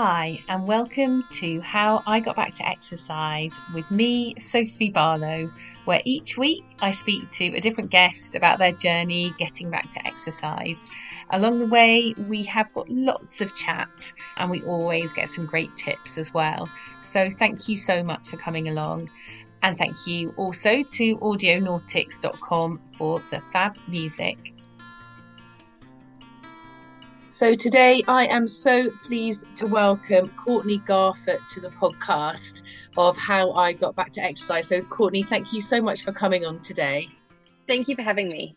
Hi, and welcome to How I Got Back to Exercise with me, Sophie Barlow, where each week I speak to a different guest about their journey getting back to exercise. Along the way, we have got lots of chat and we always get some great tips as well. So, thank you so much for coming along. And thank you also to audionautix.com for the fab music. So today I am so pleased to welcome Courtney Garfoot to the podcast of How I Got Back to Exercise. So Courtney, thank you so much for coming on today. Thank you for having me.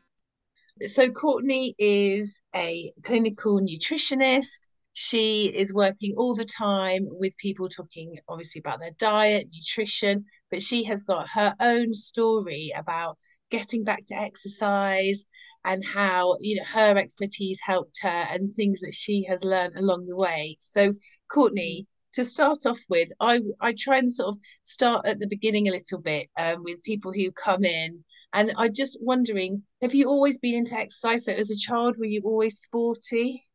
So Courtney is a clinical nutritionist. She is working all the time with people talking obviously about their diet, nutrition, but she has got her own story about getting back to exercise and how you know her expertise helped her and things that she has learned along the way. So courtney to start off with i i try and sort of start at the beginning a little bit um, with people who come in and i just wondering have you always been into exercise? So as a child were you always sporty?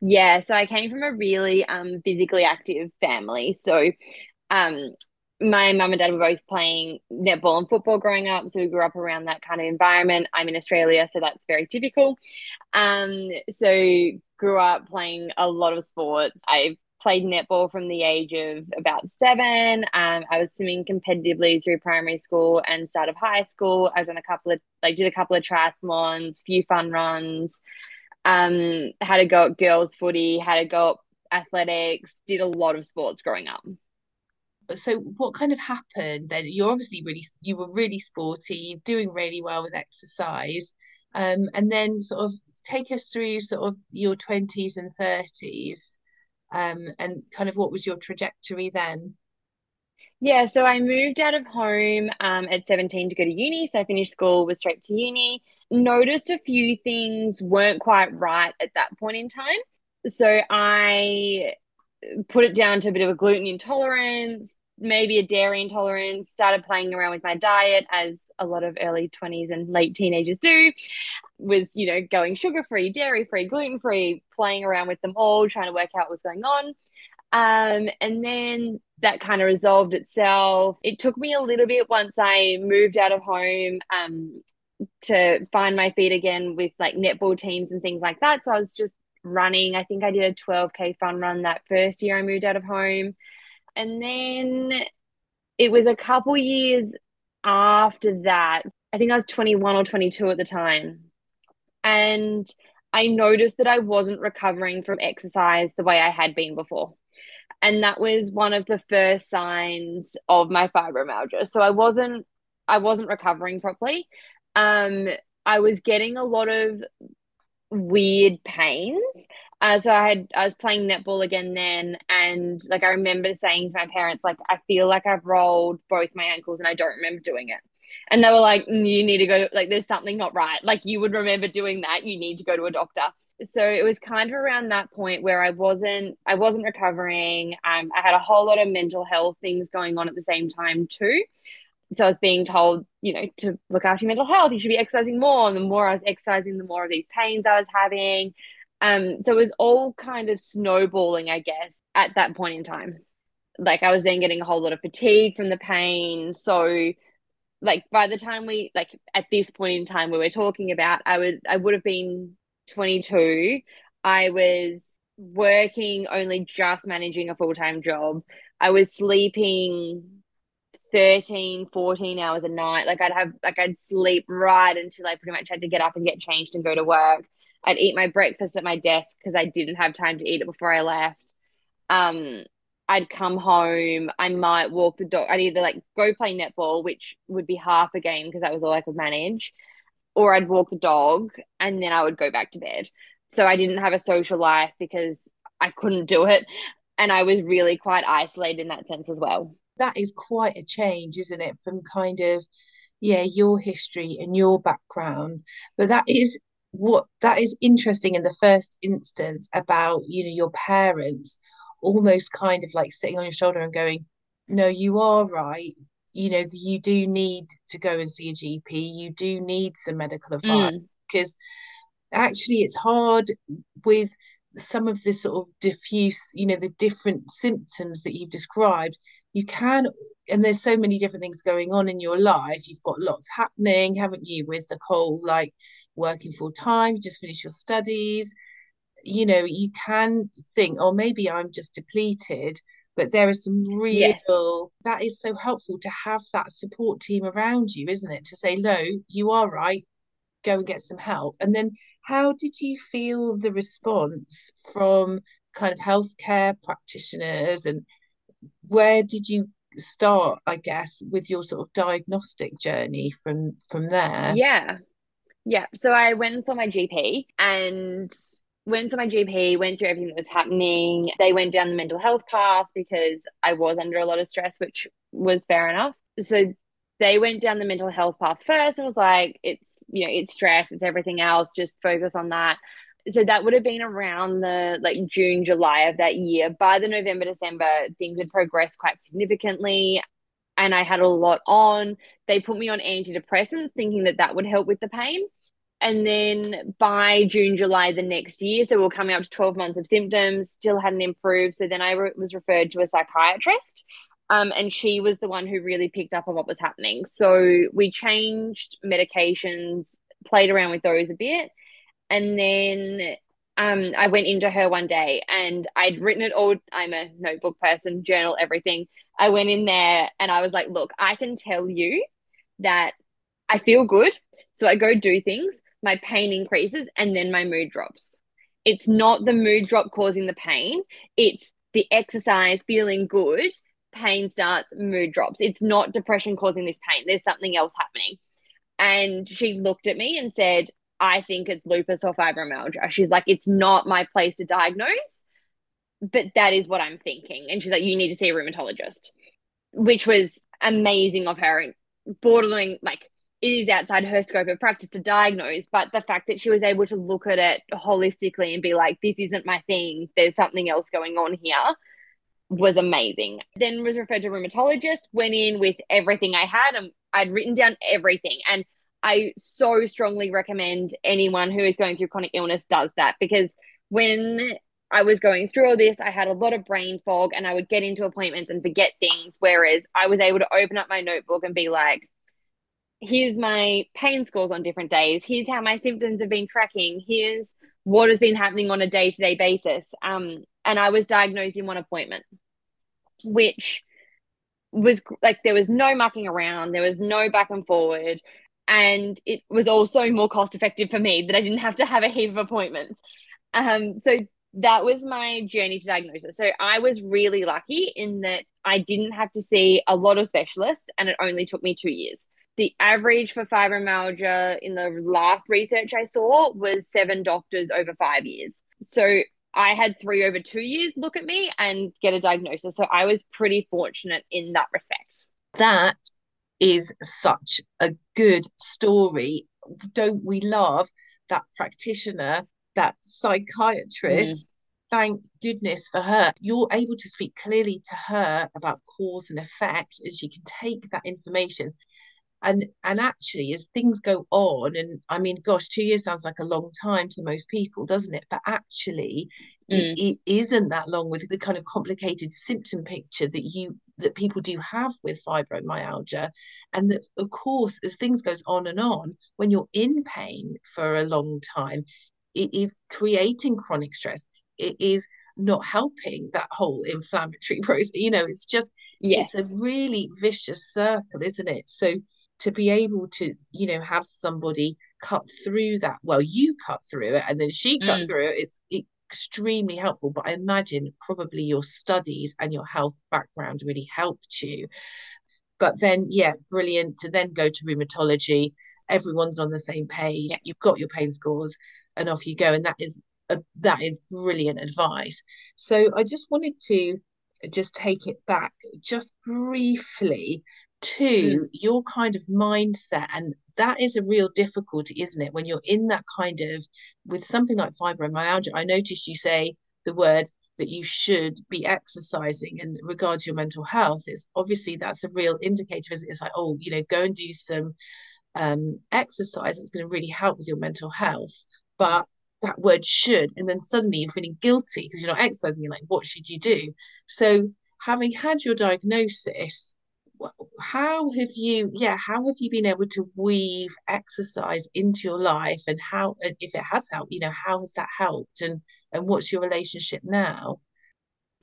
Yeah so i came from a really um physically active family. So um my mum and dad were both playing netball and football growing up, so we grew up around that kind of environment. I'm in Australia, so that's very typical. Um, so grew up playing a lot of sports. I played netball from the age of about seven. Um, I was swimming competitively through primary school and start of high school. I've done a couple of like did a couple of triathlons, few fun runs. Um, had a go at girls footy, had a go at athletics, did a lot of sports growing up so what kind of happened then? You're obviously really you were really sporty doing really well with exercise um, and then sort of take us through sort of your 20s and 30s um, and kind of what was your trajectory then? Yeah so i moved out of home um, at 17 to go to uni so i finished school was straight to uni. Noticed a few things weren't quite right at that point in time so i put it down to a bit of a gluten intolerance maybe a dairy intolerance, started playing around with my diet as a lot of early 20s and late teenagers do, was, you know, going sugar free, dairy free, gluten free, playing around with them all, trying to work out what was going on. Um, and then that kind of resolved itself. It took me a little bit once I moved out of home um, to find my feet again with like netball teams and things like that. So I was just running. I think I did a 12K fun run that first year I moved out of home and then it was a couple years after that. I think I was 21 or 22 at the time. And I noticed that I wasn't recovering from exercise the way I had been before. And that was one of the first signs of my fibromyalgia. So I wasn't I wasn't recovering properly. Um I was getting a lot of weird pains uh, so I had I was playing netball again then, and like I remember saying to my parents, like I feel like I've rolled both my ankles, and I don't remember doing it. And they were like, mm, "You need to go. Like, there's something not right. Like, you would remember doing that. You need to go to a doctor." So it was kind of around that point where I wasn't I wasn't recovering. Um, I had a whole lot of mental health things going on at the same time too. So I was being told, you know, to look after your mental health. You should be exercising more. And the more I was exercising, the more of these pains I was having. Um, so it was all kind of snowballing, I guess, at that point in time. Like I was then getting a whole lot of fatigue from the pain. So like by the time we like at this point in time we were talking about, I was I would have been 22. I was working only just managing a full-time job. I was sleeping 13 14 hours a night like i'd have like i'd sleep right until i pretty much had to get up and get changed and go to work I'd eat my breakfast at my desk because I didn't have time to eat it before I left. Um, I'd come home. I might walk the dog. I'd either like go play netball, which would be half a game because that was all I could manage, or I'd walk the dog and then I would go back to bed. So I didn't have a social life because I couldn't do it. And I was really quite isolated in that sense as well. That is quite a change, isn't it? From kind of, yeah, your history and your background. But that is what that is interesting in the first instance about you know your parents almost kind of like sitting on your shoulder and going no you are right you know you do need to go and see a gp you do need some medical advice mm. because actually it's hard with some of the sort of diffuse, you know, the different symptoms that you've described, you can, and there's so many different things going on in your life. You've got lots happening, haven't you, with the whole like working full time, you just finish your studies. You know, you can think, oh, maybe I'm just depleted, but there is some real yes. that is so helpful to have that support team around you, isn't it? To say, no, you are right, go and get some help. And then how did you feel the response from kind of healthcare practitioners and where did you start, I guess, with your sort of diagnostic journey from from there? Yeah. Yeah. So I went and saw my GP and went to my GP, went through everything that was happening. They went down the mental health path because I was under a lot of stress, which was fair enough. So they went down the mental health path first and was like, it's, you know, it's stress, it's everything else, just focus on that. So that would have been around the like June, July of that year. By the November, December, things had progressed quite significantly and I had a lot on. They put me on antidepressants thinking that that would help with the pain. And then by June, July the next year, so we are coming up to 12 months of symptoms, still hadn't improved. So then I re- was referred to a psychiatrist um, and she was the one who really picked up on what was happening. So we changed medications, played around with those a bit. And then um, I went into her one day and I'd written it all. I'm a notebook person, journal, everything. I went in there and I was like, look, I can tell you that I feel good. So I go do things, my pain increases, and then my mood drops. It's not the mood drop causing the pain, it's the exercise feeling good pain starts, mood drops. It's not depression causing this pain. There's something else happening. And she looked at me and said, I think it's lupus or fibromyalgia. She's like, it's not my place to diagnose, but that is what I'm thinking. And she's like, you need to see a rheumatologist, which was amazing of her. Borderline, like, it is outside her scope of practice to diagnose, but the fact that she was able to look at it holistically and be like, this isn't my thing, there's something else going on here, was amazing. Then was referred to rheumatologist, went in with everything I had and I'd written down everything. And I so strongly recommend anyone who is going through chronic illness does that because when I was going through all this, I had a lot of brain fog and I would get into appointments and forget things. Whereas I was able to open up my notebook and be like, here's my pain scores on different days. Here's how my symptoms have been tracking. Here's what has been happening on a day to day basis. Um, and I was diagnosed in one appointment, which was like there was no mucking around, there was no back and forward. And it was also more cost effective for me that I didn't have to have a heap of appointments. Um, so that was my journey to diagnosis. So I was really lucky in that I didn't have to see a lot of specialists and it only took me two years. The average for fibromyalgia in the last research I saw was seven doctors over five years. So I had three over two years look at me and get a diagnosis. So I was pretty fortunate in that respect. That is such a good story. Don't we love that practitioner, that psychiatrist? Mm. Thank goodness for her. You're able to speak clearly to her about cause and effect, and she can take that information and and actually as things go on and i mean gosh two years sounds like a long time to most people doesn't it but actually mm. it, it isn't that long with the kind of complicated symptom picture that you that people do have with fibromyalgia and that of course as things goes on and on when you're in pain for a long time it is creating chronic stress it is not helping that whole inflammatory process you know it's just yes. it's a really vicious circle isn't it so to be able to you know have somebody cut through that. Well you cut through it and then she cut mm. through it. It's extremely helpful but i imagine probably your studies and your health background really helped you. But then yeah brilliant to then go to rheumatology. Everyone's on the same page. Yeah. you've got your pain scores and off you go and that is a, that is brilliant advice. So i just wanted to just take it back just briefly to mm. your kind of mindset and that is a real difficulty isn't it when you're in that kind of with something like fibromyalgia i noticed you say the word that you should be exercising in regard to your mental health it's obviously that's a real indicator is it's like oh you know go and do some um, exercise that's going to really help with your mental health but that word should, and then suddenly you're feeling guilty because you're not exercising. You're like, what should you do? So, having had your diagnosis, how have you, yeah, how have you been able to weave exercise into your life, and how, if it has helped, you know, how has that helped, and and what's your relationship now?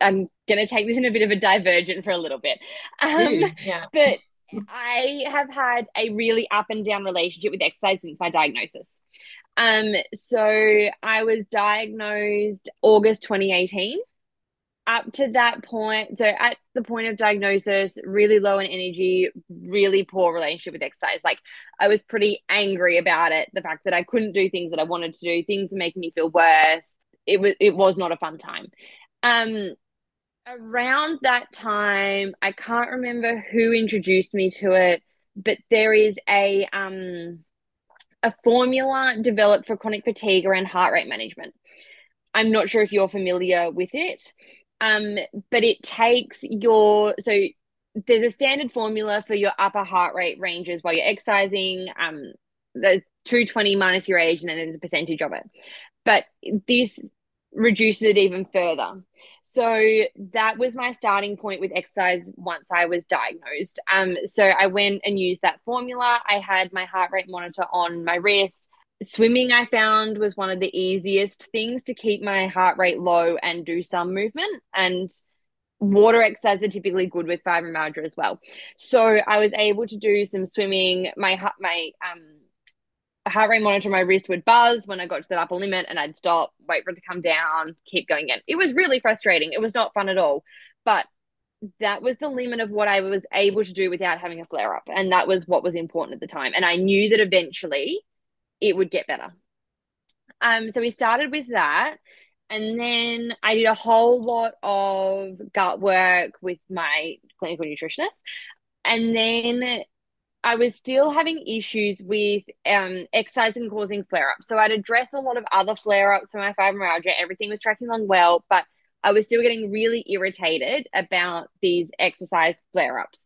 I'm going to take this in a bit of a divergent for a little bit. Um, yeah. But I have had a really up and down relationship with exercise since my diagnosis. Um, so I was diagnosed August 2018. Up to that point, so at the point of diagnosis, really low in energy, really poor relationship with exercise. Like I was pretty angry about it. The fact that I couldn't do things that I wanted to do, things making me feel worse. It was it was not a fun time. Um, around that time, I can't remember who introduced me to it, but there is a um a formula developed for chronic fatigue around heart rate management. I'm not sure if you're familiar with it, um, but it takes your so there's a standard formula for your upper heart rate ranges while you're exercising. Um, the 220 minus your age, and then there's a percentage of it. But this reduces it even further. So that was my starting point with exercise once I was diagnosed. Um, so I went and used that formula. I had my heart rate monitor on my wrist. Swimming, I found, was one of the easiest things to keep my heart rate low and do some movement. And water exercise are typically good with fibromyalgia as well. So I was able to do some swimming. My my um heart rate monitor my wrist would buzz when I got to that upper limit and I'd stop, wait for it to come down, keep going in. It was really frustrating. It was not fun at all. But that was the limit of what I was able to do without having a flare up. And that was what was important at the time. And I knew that eventually it would get better. Um, so we started with that. And then I did a whole lot of gut work with my clinical nutritionist. And then I was still having issues with um, exercise and causing flare ups. So I'd addressed a lot of other flare ups for my fibromyalgia. Everything was tracking along well, but I was still getting really irritated about these exercise flare ups.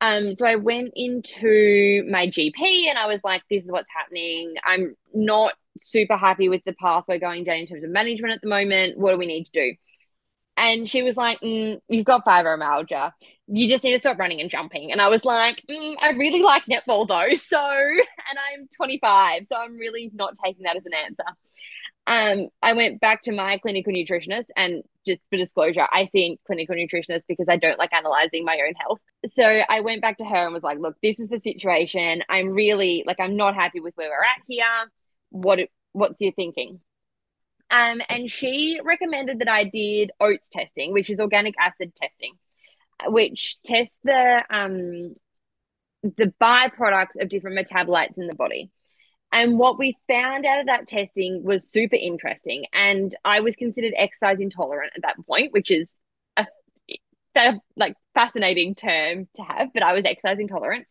Um, so I went into my GP and I was like, this is what's happening. I'm not super happy with the path we're going down in terms of management at the moment. What do we need to do? And she was like, mm, You've got fibromyalgia. You just need to stop running and jumping. And I was like, mm, I really like netball though. So, and I'm 25. So I'm really not taking that as an answer. Um, I went back to my clinical nutritionist and just for disclosure, I see clinical nutritionist because I don't like analyzing my own health. So I went back to her and was like, look, this is the situation. I'm really like I'm not happy with where we're at here. What what's your thinking? Um, and she recommended that I did OATs testing, which is organic acid testing, which tests the um, the byproducts of different metabolites in the body. And what we found out of that testing was super interesting. And I was considered exercise intolerant at that point, which is a, a like fascinating term to have, but I was exercise intolerant.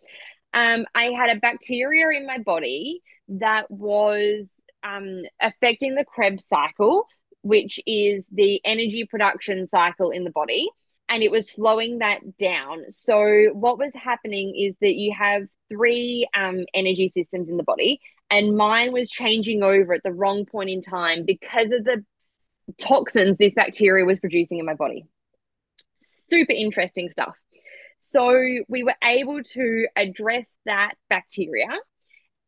Um, I had a bacteria in my body that was um, affecting the Krebs cycle, which is the energy production cycle in the body, and it was slowing that down. So, what was happening is that you have three um, energy systems in the body, and mine was changing over at the wrong point in time because of the toxins this bacteria was producing in my body. Super interesting stuff. So, we were able to address that bacteria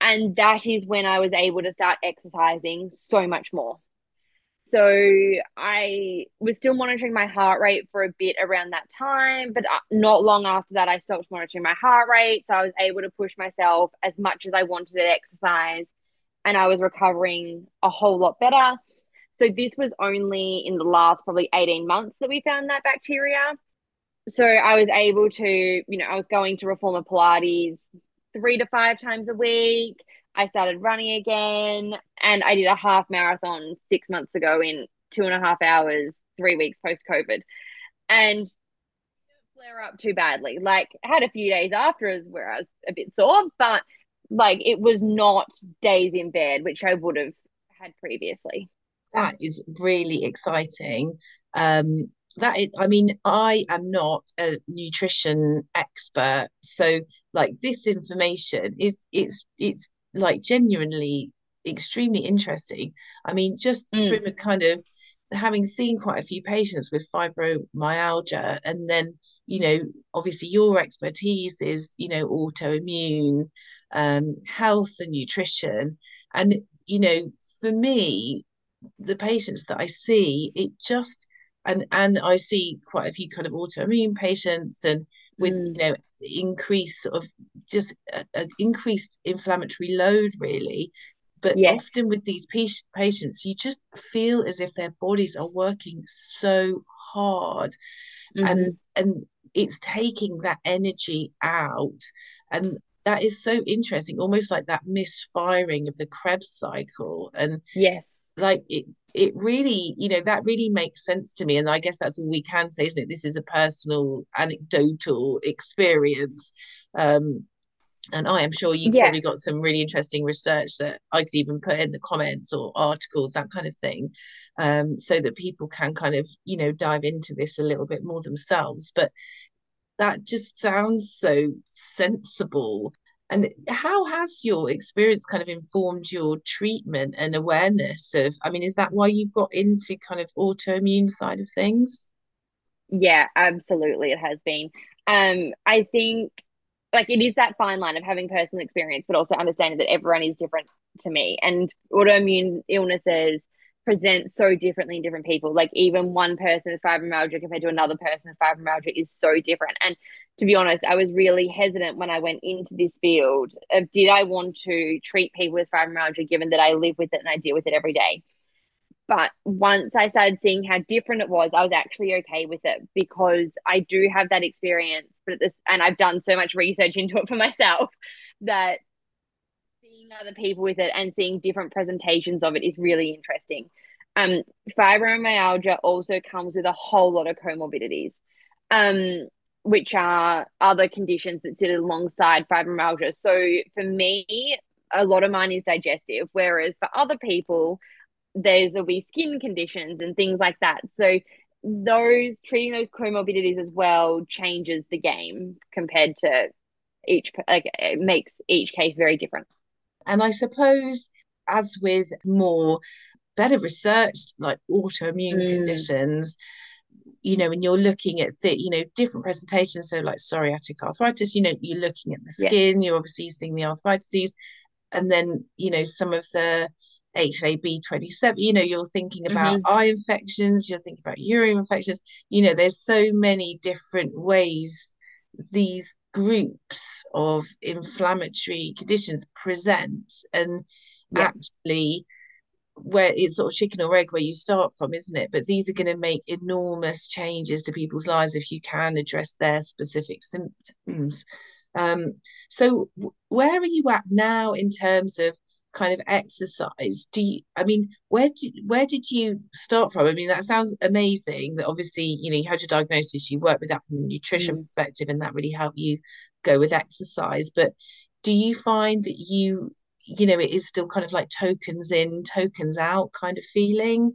and that is when I was able to start exercising so much more. So I was still monitoring my heart rate for a bit around that time, but uh, not long after that, I stopped monitoring my heart rate. So I was able to push myself as much as I wanted to exercise, and I was recovering a whole lot better. So this was only in the last probably 18 months that we found that bacteria. So I was able to, you know, I was going to Reformer Pilates three to five times a week. I started running again and I did a half marathon six months ago in two and a half hours, three weeks post COVID. And flare up too badly. Like had a few days after where I was a bit sore, but like it was not days in bed, which I would have had previously. That is really exciting. Um, that is, I mean, I am not a nutrition expert, so like this information is it's it's like genuinely extremely interesting. I mean, just Mm. from a kind of having seen quite a few patients with fibromyalgia, and then, you know, obviously your expertise is, you know, autoimmune, um, health and nutrition. And, you know, for me, the patients that I see, it just and and I see quite a few kind of autoimmune patients and with Mm. you know increased sort of just a, a increased inflammatory load really but Yes. often with these patients you just feel as if their bodies are working so hard and hmm and it's taking that energy out and that is so interesting almost like that misfiring of the Krebs cycle and Yes. Like it it really you know that really makes sense to me. And i guess that's all we can say isn't it? This is a personal anecdotal experience. Um and i am sure you've Yeah. probably got some really interesting research that i could even put in the comments or articles that kind of thing. Um so that people can kind of you know dive into this a little bit more themselves. But that just sounds so sensible and how has your experience kind of informed your treatment and awareness of, I mean, is that why you've got into kind of autoimmune side of things? Yeah, absolutely. It has been. Um, I think like it is that fine line of having personal experience, but also understanding that everyone is different to me. And autoimmune illnesses present so differently in different people. Like even one person with fibromyalgia compared to another person with fibromyalgia is so different. And to be honest, I was really hesitant when I went into this field of did I want to treat people with fibromyalgia given that I live with it and I deal with it every day. But once I started seeing how different it was, I was actually okay with it because I do have that experience, but this and I've done so much research into it for myself that seeing other people with it and seeing different presentations of it is really interesting. Um, fibromyalgia also comes with a whole lot of comorbidities, um, which are other conditions that sit alongside fibromyalgia. So for me, a lot of mine is digestive, whereas for other people, there's will be skin conditions and things like that. So those treating those comorbidities as well changes the game compared to each like it makes each case very different. And I suppose as with more better researched like autoimmune Mm. conditions, you know, when you're looking at the, you know, different presentations, so like psoriatic arthritis, you know, you're looking at the Yeah. skin, you're obviously seeing the arthritis, and then, you know, some of the HLA-B27, you know, you're thinking about eye infections, you're thinking about urine infections, you know, there's so many different ways these groups of inflammatory conditions present and Yeah. actually where it's sort of chicken or egg where you start from, isn't it? But these are going to make enormous changes to people's lives if you can address their specific symptoms. Um, so where are you at now in terms of kind of exercise? Do you, I mean, where did where did you start from? I mean, that sounds amazing that obviously, you know, you had your diagnosis, you worked with that from a nutrition Mm. perspective, and that really helped you go with exercise. But do you find that you you know, it is still kind of like tokens in, tokens out kind of feeling.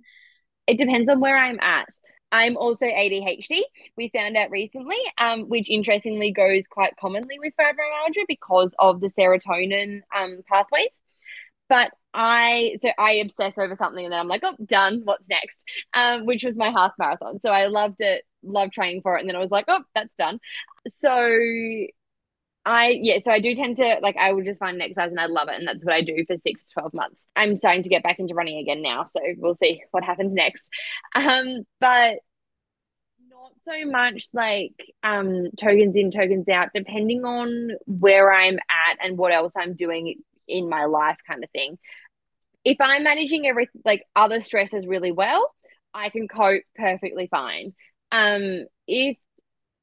It depends on where I'm at. I'm also ADHD. We found out recently, um, which interestingly goes quite commonly with fibromyalgia because of the serotonin um, pathways. But I, so I obsess over something and then I'm like, oh, done. What's next? Um, which was my half marathon. So I loved it, loved training for it. And then I was like, oh, that's done. So I yeah, so I do tend to like I will just find an exercise and I love it, and that's what I do for six to twelve months. I'm starting to get back into running again now, so we'll see what happens next. Um, but not so much like um tokens in, tokens out, depending on where I'm at and what else I'm doing in my life, kind of thing. If I'm managing every like other stresses really well, I can cope perfectly fine. Um, if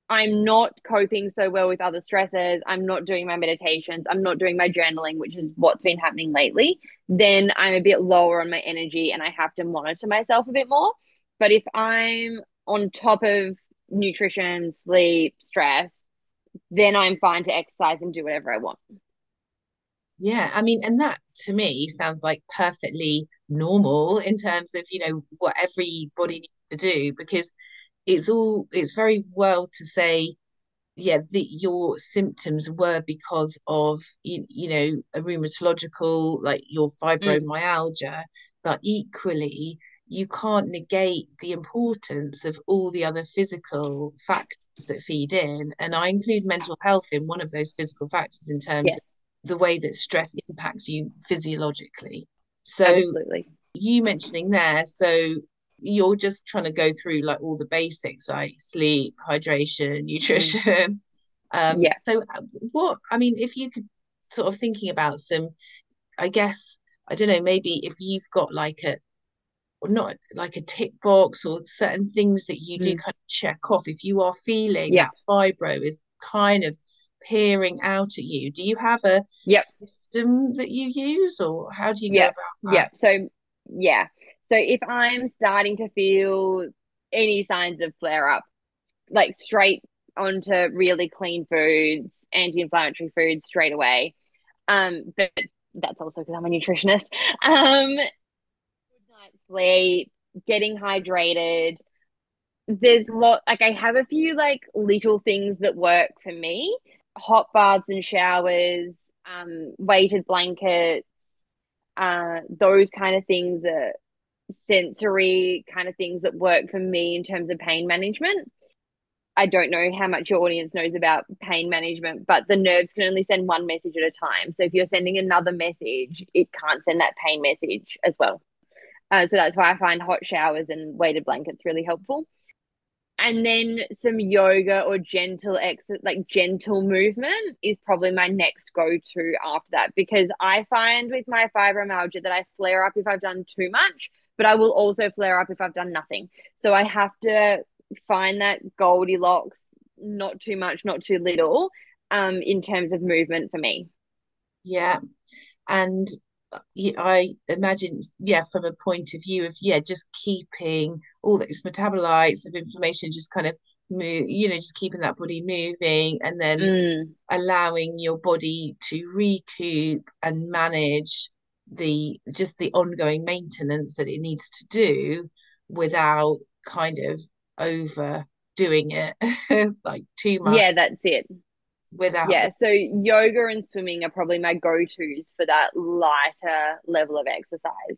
I'm not coping so well with other stresses, I'm not doing my meditations, I'm not doing my journaling, which is what's been happening lately, then I'm a bit lower on my energy and I have to monitor myself a bit more. But if I'm on top of nutrition, sleep, stress, then I'm fine to exercise and do whatever I want. Yeah, I mean, and that to me sounds like perfectly normal in terms of, you know, what everybody needs to do because it's all it's very well to say yeah, the, your symptoms were because of you, you know a rheumatological like your Mm. fibromyalgia, but equally you can't negate the importance of all the other physical factors that feed in, and I include mental health in one of those physical factors in terms Yes, of the way that stress impacts you physiologically. So absolutely. you mentioning there, so you're just trying to go through like all the basics like sleep, hydration, Mm. nutrition. Um, Yeah. so uh, what, I mean, if you could sort of thinking about some, I guess, I don't know, maybe if you've got like a, or not like a tick box or certain things that you do Mm. kind of check off, if you are feeling Yeah. that fibro is kind of peering out at you, do you have a Yep. system that you use or how do you go about Yep. that? So, yeah. So if I'm starting to feel any signs of flare up, like straight onto really clean foods, anti-inflammatory foods straight away. Um, but that's also because I'm a nutritionist. Um, good night's sleep, getting hydrated. There's a lot like I have a few like little things that work for me. Hot baths and showers, um, weighted blankets, uh, those kind of things are sensory kind of things that work for me in terms of pain management. I don't know how much your audience knows about pain management, but the nerves can only send one message at a time. So if you're sending another message, it can't send that pain message as well. Uh, so that's why I find hot showers and weighted blankets really helpful. And then some yoga or gentle exit, like gentle movement is probably my next go-to after that because I find with my fibromyalgia that I flare up if I've done too much, but I will also flare up if I've done nothing. So I have to find that Goldilocks, not too much, not too little, um, in terms of movement for me. Yeah. And I imagine, yeah, from a point of view of, yeah, just keeping all those metabolites of inflammation just kind of move, you know, just keeping that body moving and then Mm, allowing your body to recoup and manage the just the ongoing maintenance that it needs to do without kind of overdoing it like too much yeah, that's it. Without Yeah, so yoga and swimming are probably my go-tos for that lighter level of exercise.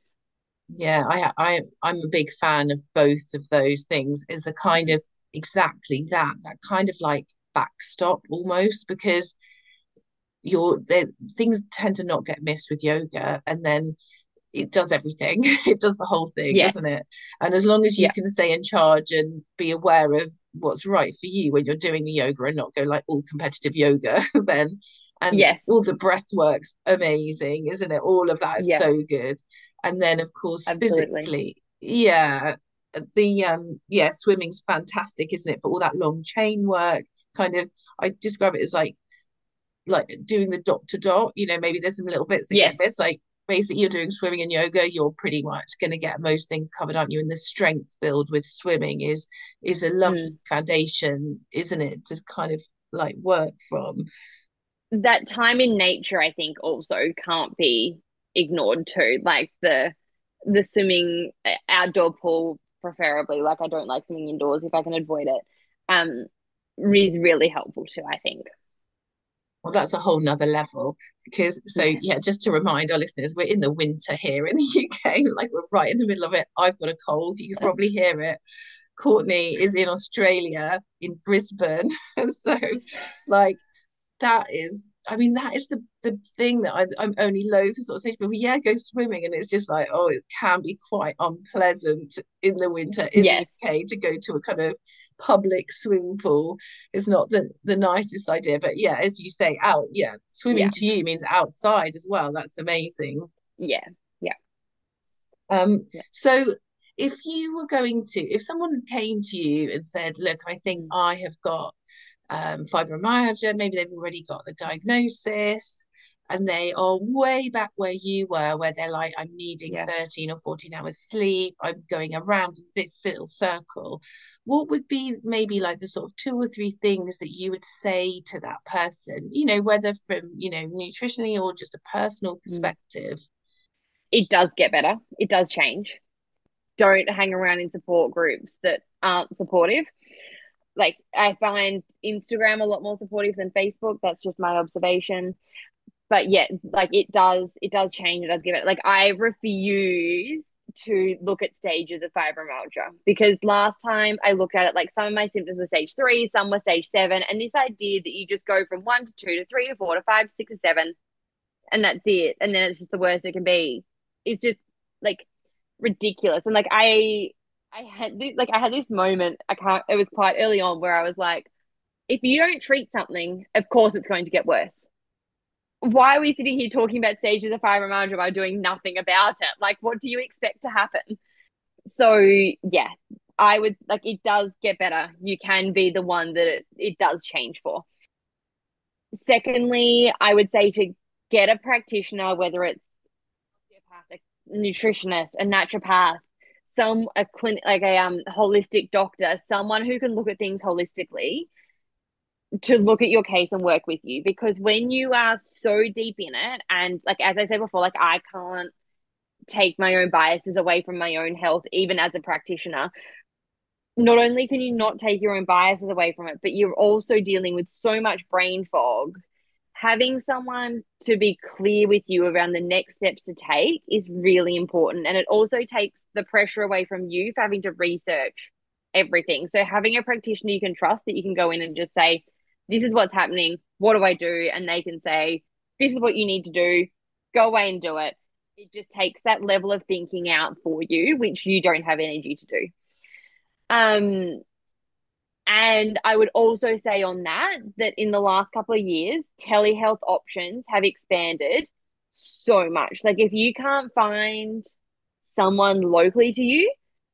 Yeah, I I I'm a big fan of both of those things. Is the kind of exactly that, that kind of like backstop almost because you're things tend to not get missed with yoga and then it does everything. It does the whole thing, Yes, doesn't it? And as long as you yeah, can stay in charge and be aware of what's right for you when you're doing the yoga and not go like all competitive yoga, then and yes, all the breath work's amazing, isn't it? All of that is yeah, so good. And then of course absolutely. physically, yeah, the um yeah, swimming's fantastic, isn't it? For all that long chain work, kind of I describe it as like like doing the dot to dot, you know, maybe there's some little bits that get Yes, missed. Like basically you're doing swimming and yoga, you're pretty much going to get most things covered, aren't you? And the strength build with swimming is is a lovely mm. foundation, isn't it? To kind of like work from. That time in nature, I think, also can't be ignored too. Like the the swimming uh, outdoor pool, preferably. Like I don't like swimming indoors if I can avoid it. Um, is really helpful too, I think. Well, that's a whole nother level because so Yeah. just to remind our listeners, we're in the winter here in the UK, like we're right in the middle of it. I've got a cold, you can probably hear it. Courtney is in Australia, in Brisbane. And so like that is I mean that is the the thing that I, I'm only loath to sort of say to people, yeah, go swimming, and it's just like, oh, it can be quite unpleasant in the winter in the UK to go to a kind of public swimming pool. is not the the nicest idea, but yeah, as you say, out, yeah, swimming Yeah. to you means outside as well. That's amazing. Yeah. Yeah. Um, Yeah. so if you were going to, if someone came to you and said, look, I think Mm. I have got um, fibromyalgia, maybe they've already got the diagnosis and they are way back where you were, where they're like, I'm needing Yeah. 13 or 14 hours sleep, I'm going around this little circle. What would be maybe like the sort of two or three things that you would say to that person, you know, whether from, you know, nutritionally or just a personal Mm. perspective? It does get better. It does change. Don't hang around in support groups that aren't supportive. like I find Instagram a lot more supportive than Facebook. That's just my observation. But yeah, like it does, it does change. It does give it. Like I refuse to look at stages of fibromyalgia because last time I looked at it, like some of my symptoms were stage three, some were stage seven, and this idea that you just go from one to two to three to four to five to six to seven, and that's it, and then it's just the worst it can be. It's just like ridiculous, and like I I had this like I had this moment. I can't. It was quite early on where I was like, if you don't treat something, of course it's going to get worse. Why are we sitting here talking about stages of fibromyalgia while doing nothing about it? Like, what do you expect to happen? So yeah, I would like it does get better. You can be the one that it, it does change for. Secondly, I would say to get a practitioner, whether it's a nutritionist, a naturopath, some a clinic like a um holistic doctor, someone who can look at things holistically to look at your case and work with you because when you are so deep in it and like as I said before like I can't take my own biases away from my own health even as a practitioner not only can you not take your own biases away from it but you're also dealing with so much brain fog having someone to be clear with you around the next steps to take is really important. And it also takes the pressure away from you for having to research everything. So having a practitioner you can trust that you can go in and just say, this is what's happening. What do I do? And they can say, this is what you need to do. Go away and do it. It just takes that level of thinking out for you, which you don't have energy to do. Um, and I would also say on that, that in the last couple of years, telehealth options have expanded so much. Like, if you can't find someone locally to you,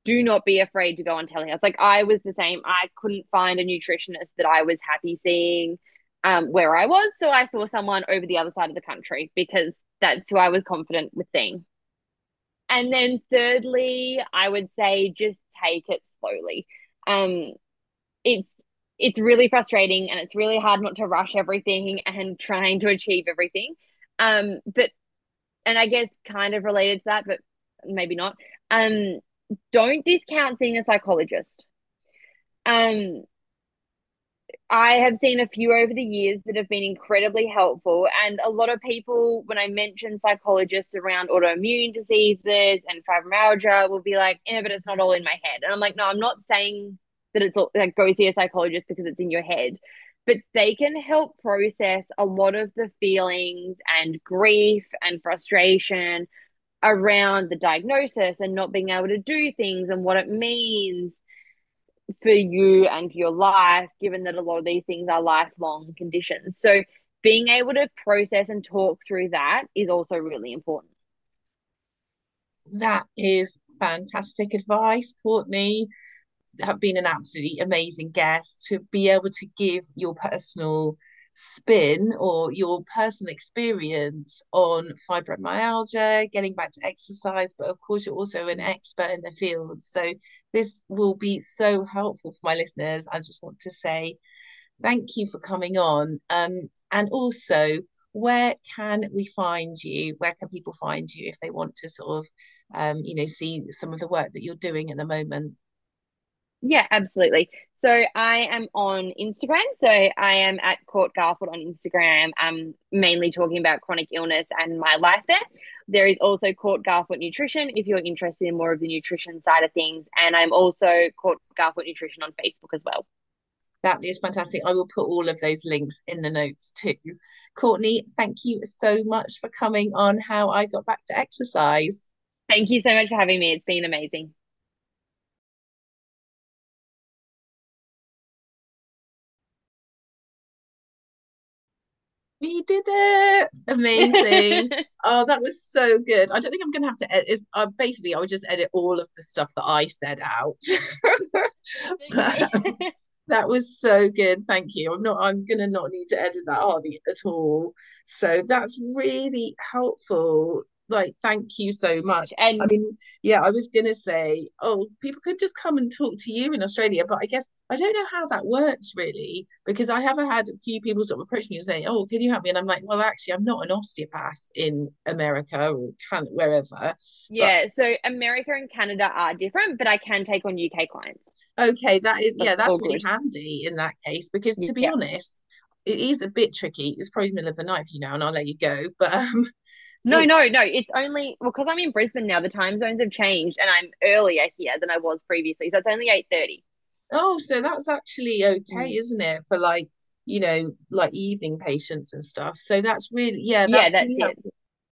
do not be afraid to go on telehealth. Like, I was the same. I couldn't find a nutritionist that I was happy seeing um, where I was. So I saw someone over the other side of the country because that's who I was confident with seeing. And then, thirdly, I would say just take it slowly. Um, it's it's really frustrating and it's really hard not to rush everything and trying to achieve everything. Um, but and I guess kind of related to that, but maybe not. Um, don't discount seeing a psychologist. Um, I have seen a few over the years that have been incredibly helpful. And a lot of people, when I mention psychologists around autoimmune diseases and fibromyalgia, will be like, yeah, but it's not all in my head. And I'm like, no, I'm not saying that it's all like go see a psychologist because it's in your head but they can help process a lot of the feelings and grief and frustration around the diagnosis and not being able to do things and what it means for you and your life, given that a lot of these things are lifelong conditions. So, being able to process and talk through that is also really important. That is fantastic advice, Courtney have been an absolutely amazing guest to be able to give your personal spin or your personal experience on fibromyalgia, getting back to exercise, but of course, you're also an expert in the field. So, this will be so helpful for my listeners. I just want to say thank you for coming on. Um, and also, where can we find you? Where can people find you if they want to sort of, um, you know, see some of the work that you're doing at the moment? Yeah, absolutely. So I am on Instagram. So I am at Court Garfoot on Instagram. I'm mainly talking about chronic illness and my life there. There is also Court Garfoot Nutrition if you're interested in more of the nutrition side of things. And I'm also Court Garfoot Nutrition on Facebook as well. That is fantastic. I will put all of those links in the notes too. Courtney, thank you so much for coming on How I Got Back to Exercise. Thank you so much for having me. It's been amazing. We did it! Amazing. oh, that was so good. I don't think I'm gonna have to edit. Uh, basically, I would just edit all of the stuff that I said out. but, um, that was so good. Thank you. I'm not. I'm gonna not need to edit that hardly at all. So that's really helpful like thank you so much and i mean yeah i was gonna say oh people could just come and talk to you in australia but i guess i don't know how that works really because i have had a few people sort of approach me and say oh can you help me and i'm like well actually i'm not an osteopath in america or Canada, wherever yeah but... so america and canada are different but i can take on uk clients okay that is that's yeah that's really good. handy in that case because to be yeah. honest it is a bit tricky it's probably the middle of the night for you now and i'll let you go but um no, no, no. It's only well because I'm in Brisbane now. The time zones have changed, and I'm earlier here than I was previously. So it's only eight thirty. Oh, so that's actually okay, mm. isn't it? For like you know, like evening patients and stuff. So that's really yeah, that's yeah, that's really it.